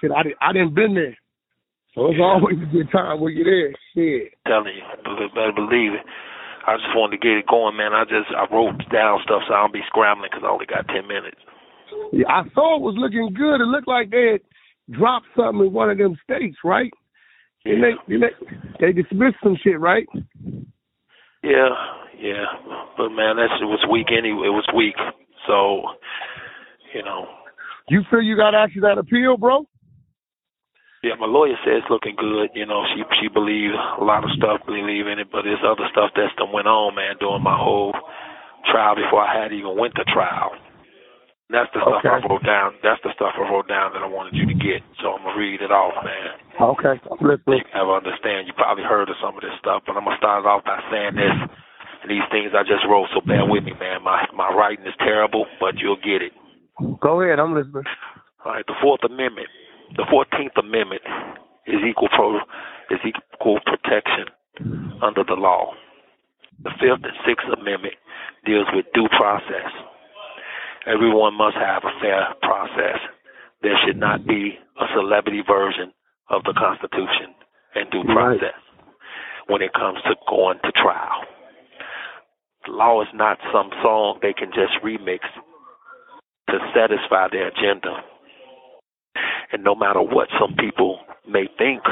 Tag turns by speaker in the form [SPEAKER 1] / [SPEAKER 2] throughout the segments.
[SPEAKER 1] Shit, I didn't I didn't been there. So it's always a good time when you're there. Shit.
[SPEAKER 2] telling you, better believe it. I just wanted to get it going, man. I just I wrote down stuff so I don't be scrambling because I only got ten minutes.
[SPEAKER 1] Yeah, I saw it was looking good. It looked like they had dropped something in one of them states, right? And they, they they dismissed some shit, right?
[SPEAKER 2] Yeah, yeah. But man, that's it was weak anyway. It was weak. So, you know.
[SPEAKER 1] You feel you got actually that appeal, bro?
[SPEAKER 2] Yeah, my lawyer says it's looking good. You know, she she believes a lot of stuff, believe in it, but there's other stuff that's done went on, man, during my whole trial before I had even went to trial. That's the stuff
[SPEAKER 1] Okay.
[SPEAKER 2] I wrote down. That's the stuff I wrote down that I wanted you to get. So I'm gonna read it off, man.
[SPEAKER 1] Okay,
[SPEAKER 2] So you can have understand. You probably heard of some of this stuff, but I'm gonna start off by saying this. These things I just wrote, so bear with me, man. My my writing is terrible, but you'll get it.
[SPEAKER 1] Go ahead, I'm listening.
[SPEAKER 2] All right, the Fourth Amendment, the Fourteenth Amendment is equal pro is equal protection under the law. The Fifth and Sixth Amendment deals with due process. Everyone must have a fair process. There should not be a celebrity version of the Constitution and due process when it comes to going to trial. The law is not some song they can just remix to satisfy their agenda. And no matter what some people may think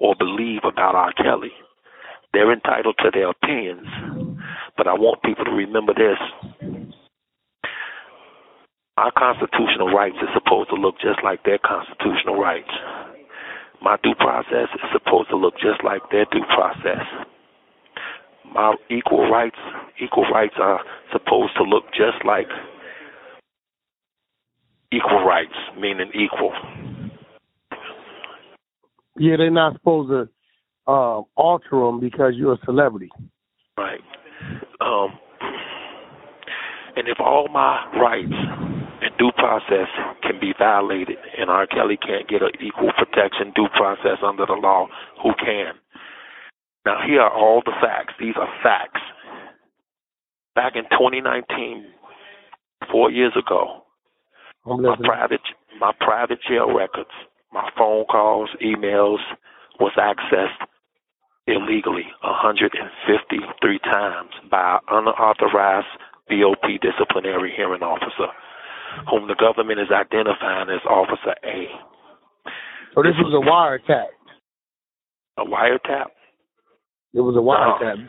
[SPEAKER 2] or believe about R. Kelly, they're entitled to their opinions. But I want people to remember this. Our constitutional rights is supposed to look just like their constitutional rights. My due process is supposed to look just like their due process. My equal rights, equal rights are supposed to look just like equal rights, meaning equal.
[SPEAKER 1] Yeah, they're not supposed to um, alter them because you're a celebrity.
[SPEAKER 2] Right. Um, and if all my rights and due process can be violated and R. Kelly can't get an equal protection due process under the law, who can? Now, here are all the facts. These are facts. Back in 2019, four years ago, my private my private jail records, my phone calls, emails was accessed illegally 153 times by an unauthorized BOP disciplinary hearing officer, whom the government is identifying as Officer A.
[SPEAKER 1] So this was a wiretap.
[SPEAKER 2] A wiretap?
[SPEAKER 1] It was a wiretap.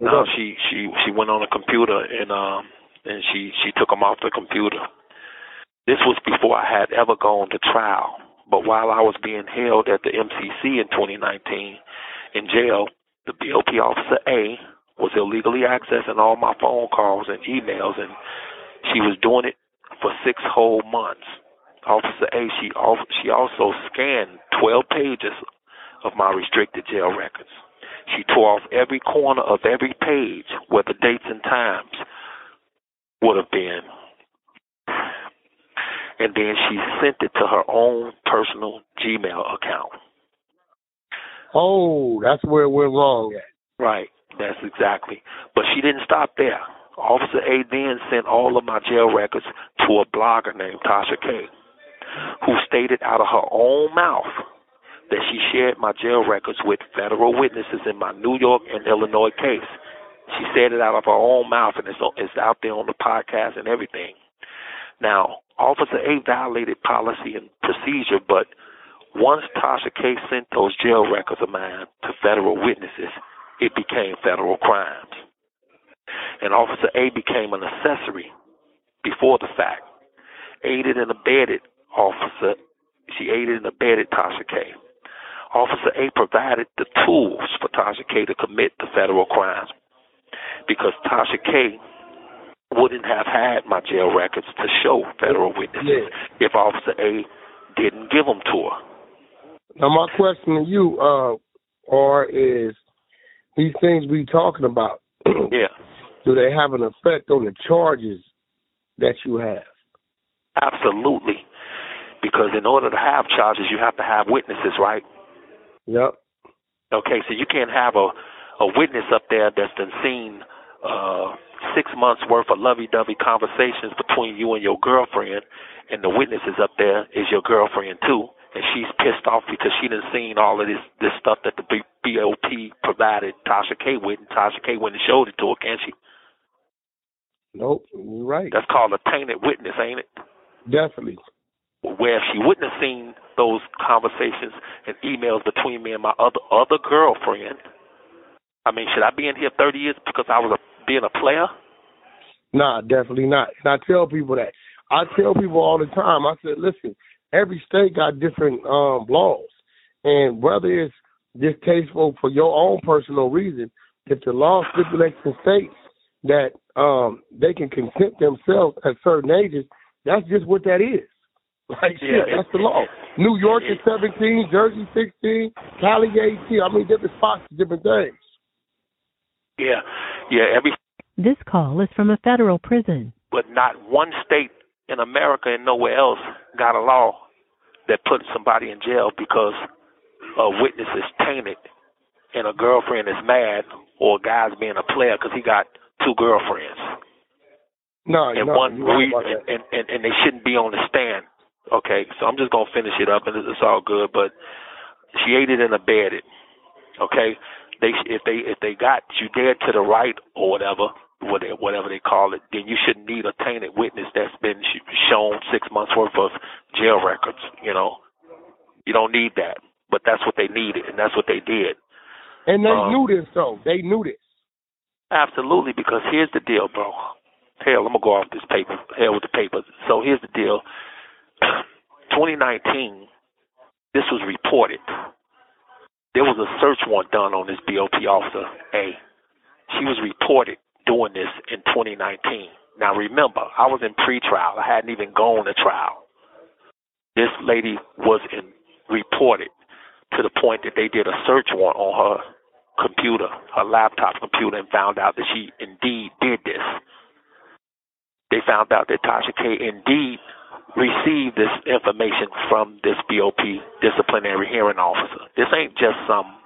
[SPEAKER 2] No, she she she went on a computer and um and she she took them off the computer. This was before I had ever gone to trial. But while I was being held at the MCC in 2019 in jail, the BOP officer A was illegally accessing all my phone calls and emails, and she was doing it for six whole months. Officer A, she she also scanned 12 pages of my restricted jail records. She tore off every corner of every page where the dates and times would have been. And then she sent it to her own personal Gmail account.
[SPEAKER 1] Oh, that's where we're wrong at.
[SPEAKER 2] Right, that's exactly. But she didn't stop there. Officer A then sent all of my jail records to a blogger named Tasha K, who stated out of her own mouth that she shared my jail records with federal witnesses in my New York and Illinois case. She said it out of her own mouth, and it's, it's out there on the podcast and everything. Now, Officer A violated policy and procedure, but once Tasha K sent those jail records of mine to federal witnesses, it became federal crimes. And Officer A became an accessory before the fact. Aided and abetted Officer, she aided and abetted Tasha K. Officer A provided the tools for Tasha K to commit the federal crimes because Tasha K wouldn't have had my jail records to show federal witnesses if Officer A didn't give them to her.
[SPEAKER 1] Now my question to you, uh, or is these things we talking about,
[SPEAKER 2] Yeah,
[SPEAKER 1] do they have an effect on the charges that you have?
[SPEAKER 2] absolutely. Because in order to have charges, you have to have witnesses, right?
[SPEAKER 1] Yep.
[SPEAKER 2] Okay, so you can't have a a witness up there that's been seen uh six months worth of lovey dovey conversations between you and your girlfriend and the witnesses up there is your girlfriend too and she's pissed off because she done seen all of this this stuff that the B- BOP provided Tasha K with, and Tasha K went and showed it to her, can't she?
[SPEAKER 1] Nope, you're right.
[SPEAKER 2] That's called a tainted witness, ain't it?
[SPEAKER 1] Definitely.
[SPEAKER 2] Where if she wouldn't have seen those conversations and emails between me and my other other girlfriend, I mean, should I be in here 30 years because I was a, being a player?
[SPEAKER 1] Nah, definitely not. And I tell people that. I tell people all the time. I said, listen, every state got different um laws, and whether it's distasteful for your own personal reason, if the law stipulates and states that um they can consent themselves at certain ages, that's just what that is. Like
[SPEAKER 2] Yeah,
[SPEAKER 1] shit, that's the law. New York is seventeen, Jersey sixteen, Cali eighteen. I mean different spots, different things.
[SPEAKER 2] Yeah, yeah. Every
[SPEAKER 3] This call is from a federal prison.
[SPEAKER 2] but not one state in America and nowhere else got a law that puts somebody in jail because a witness is tainted and a girlfriend is mad or a guy's being a player because he got two girlfriends
[SPEAKER 1] No,
[SPEAKER 2] and
[SPEAKER 1] no,
[SPEAKER 2] one
[SPEAKER 1] you're
[SPEAKER 2] re- and, and, and and they shouldn't be on the stand. Okay, so I'm just gonna finish it up and it's all good. But she ate it and abetted. Okay, they if they if they got you dead to the right or whatever, whatever whatever they call it, then you shouldn't need a tainted witness that's been shown six months worth of jail records. You know, you don't need that, but that's what they needed and that's what they did.
[SPEAKER 1] And they
[SPEAKER 2] Um,
[SPEAKER 1] knew this though. They knew this.
[SPEAKER 2] Absolutely, because here's the deal, bro. Hell, I'm gonna go off this paper. Hell with the papers. So here's the deal. 2019, this was reported. There was a search warrant done on this BOP officer A. She was reported doing this in 2019. Now remember, I was in pretrial. I hadn't even gone to trial. This lady was in reported to the point that they did a search warrant on her computer, her laptop computer, and found out that she indeed did this. They found out that Tasha K indeed received this information from this BOP disciplinary hearing officer. This ain't just some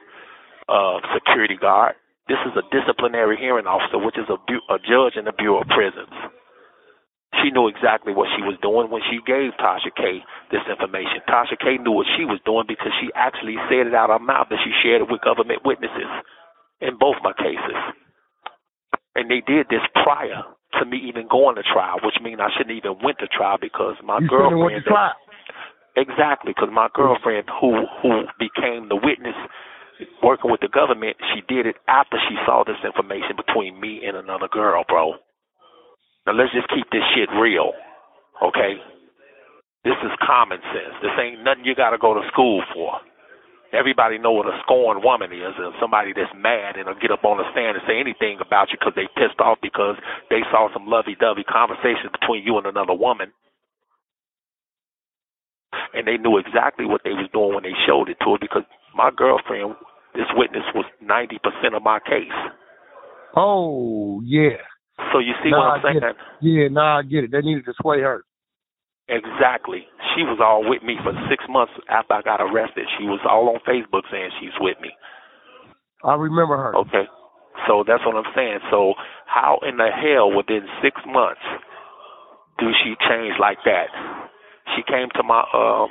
[SPEAKER 2] uh, security guard. This is a disciplinary hearing officer, which is a, bu- a judge in the Bureau of Prisons. She knew exactly what she was doing when she gave Tasha K this information. Tasha K knew what she was doing because she actually said it out of her mouth and she shared it with government witnesses in both my cases. And they did this prior to me even going to trial, which means I shouldn't even went to trial because my
[SPEAKER 1] girlfriend. You
[SPEAKER 2] girlfriend
[SPEAKER 1] to trial.
[SPEAKER 2] Exactly, because my girlfriend, who who became the witness working with the government, she did it after she saw this information between me and another girl, bro. Now let's just keep this shit real, okay? This is common sense. This ain't nothing you got to go to school for. Everybody know what a scorned woman is, and somebody that's mad and will get up on the stand and say anything about you because they pissed off because they saw some lovey-dovey conversations between you and another woman and they knew exactly what they was doing when they showed it to her because my girlfriend, this witness, was ninety percent of my case.
[SPEAKER 1] Oh yeah.
[SPEAKER 2] So you see what I'm saying?
[SPEAKER 1] Yeah, nah, I get it. They needed to sway her.
[SPEAKER 2] Exactly. She was all with me for six months after I got arrested. She was all on Facebook saying she's with me.
[SPEAKER 1] I remember her.
[SPEAKER 2] Okay. So that's what I'm saying. So how in the hell within six months do she change like that? She came to my um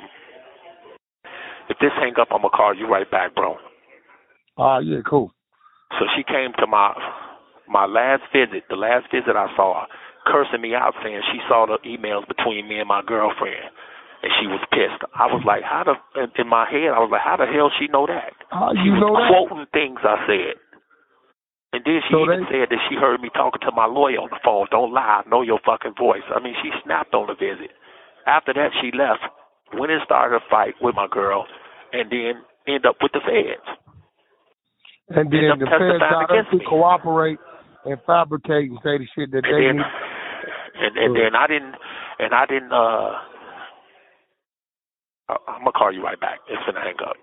[SPEAKER 2] if this hang up I'm gonna call you right back, bro.
[SPEAKER 1] Ah, yeah, cool.
[SPEAKER 2] So she came to my my last visit, the last visit I saw her, cursing me out saying she saw the emails between me and my girlfriend and she was pissed. I was like, how the in- in my head I was like, how the hell she know that?
[SPEAKER 1] How
[SPEAKER 2] She
[SPEAKER 1] you
[SPEAKER 2] was
[SPEAKER 1] know that?
[SPEAKER 2] quoting things I said. And then she
[SPEAKER 1] So
[SPEAKER 2] even
[SPEAKER 1] they-
[SPEAKER 2] said that she heard me talking to my lawyer on the phone. Don't lie, I know your fucking voice. I mean, she snapped on the visit. After that, she left, went and started a fight with my girl, and then end up with the feds.
[SPEAKER 1] And then the feds got us to
[SPEAKER 2] me.
[SPEAKER 1] cooperate and fabricate and say the shit that
[SPEAKER 2] And
[SPEAKER 1] they
[SPEAKER 2] then,
[SPEAKER 1] need.
[SPEAKER 2] and, and then I didn't, and I didn't. uh I- I'm gonna call you right back. It's gonna hang up.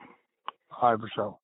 [SPEAKER 1] All right, for sure.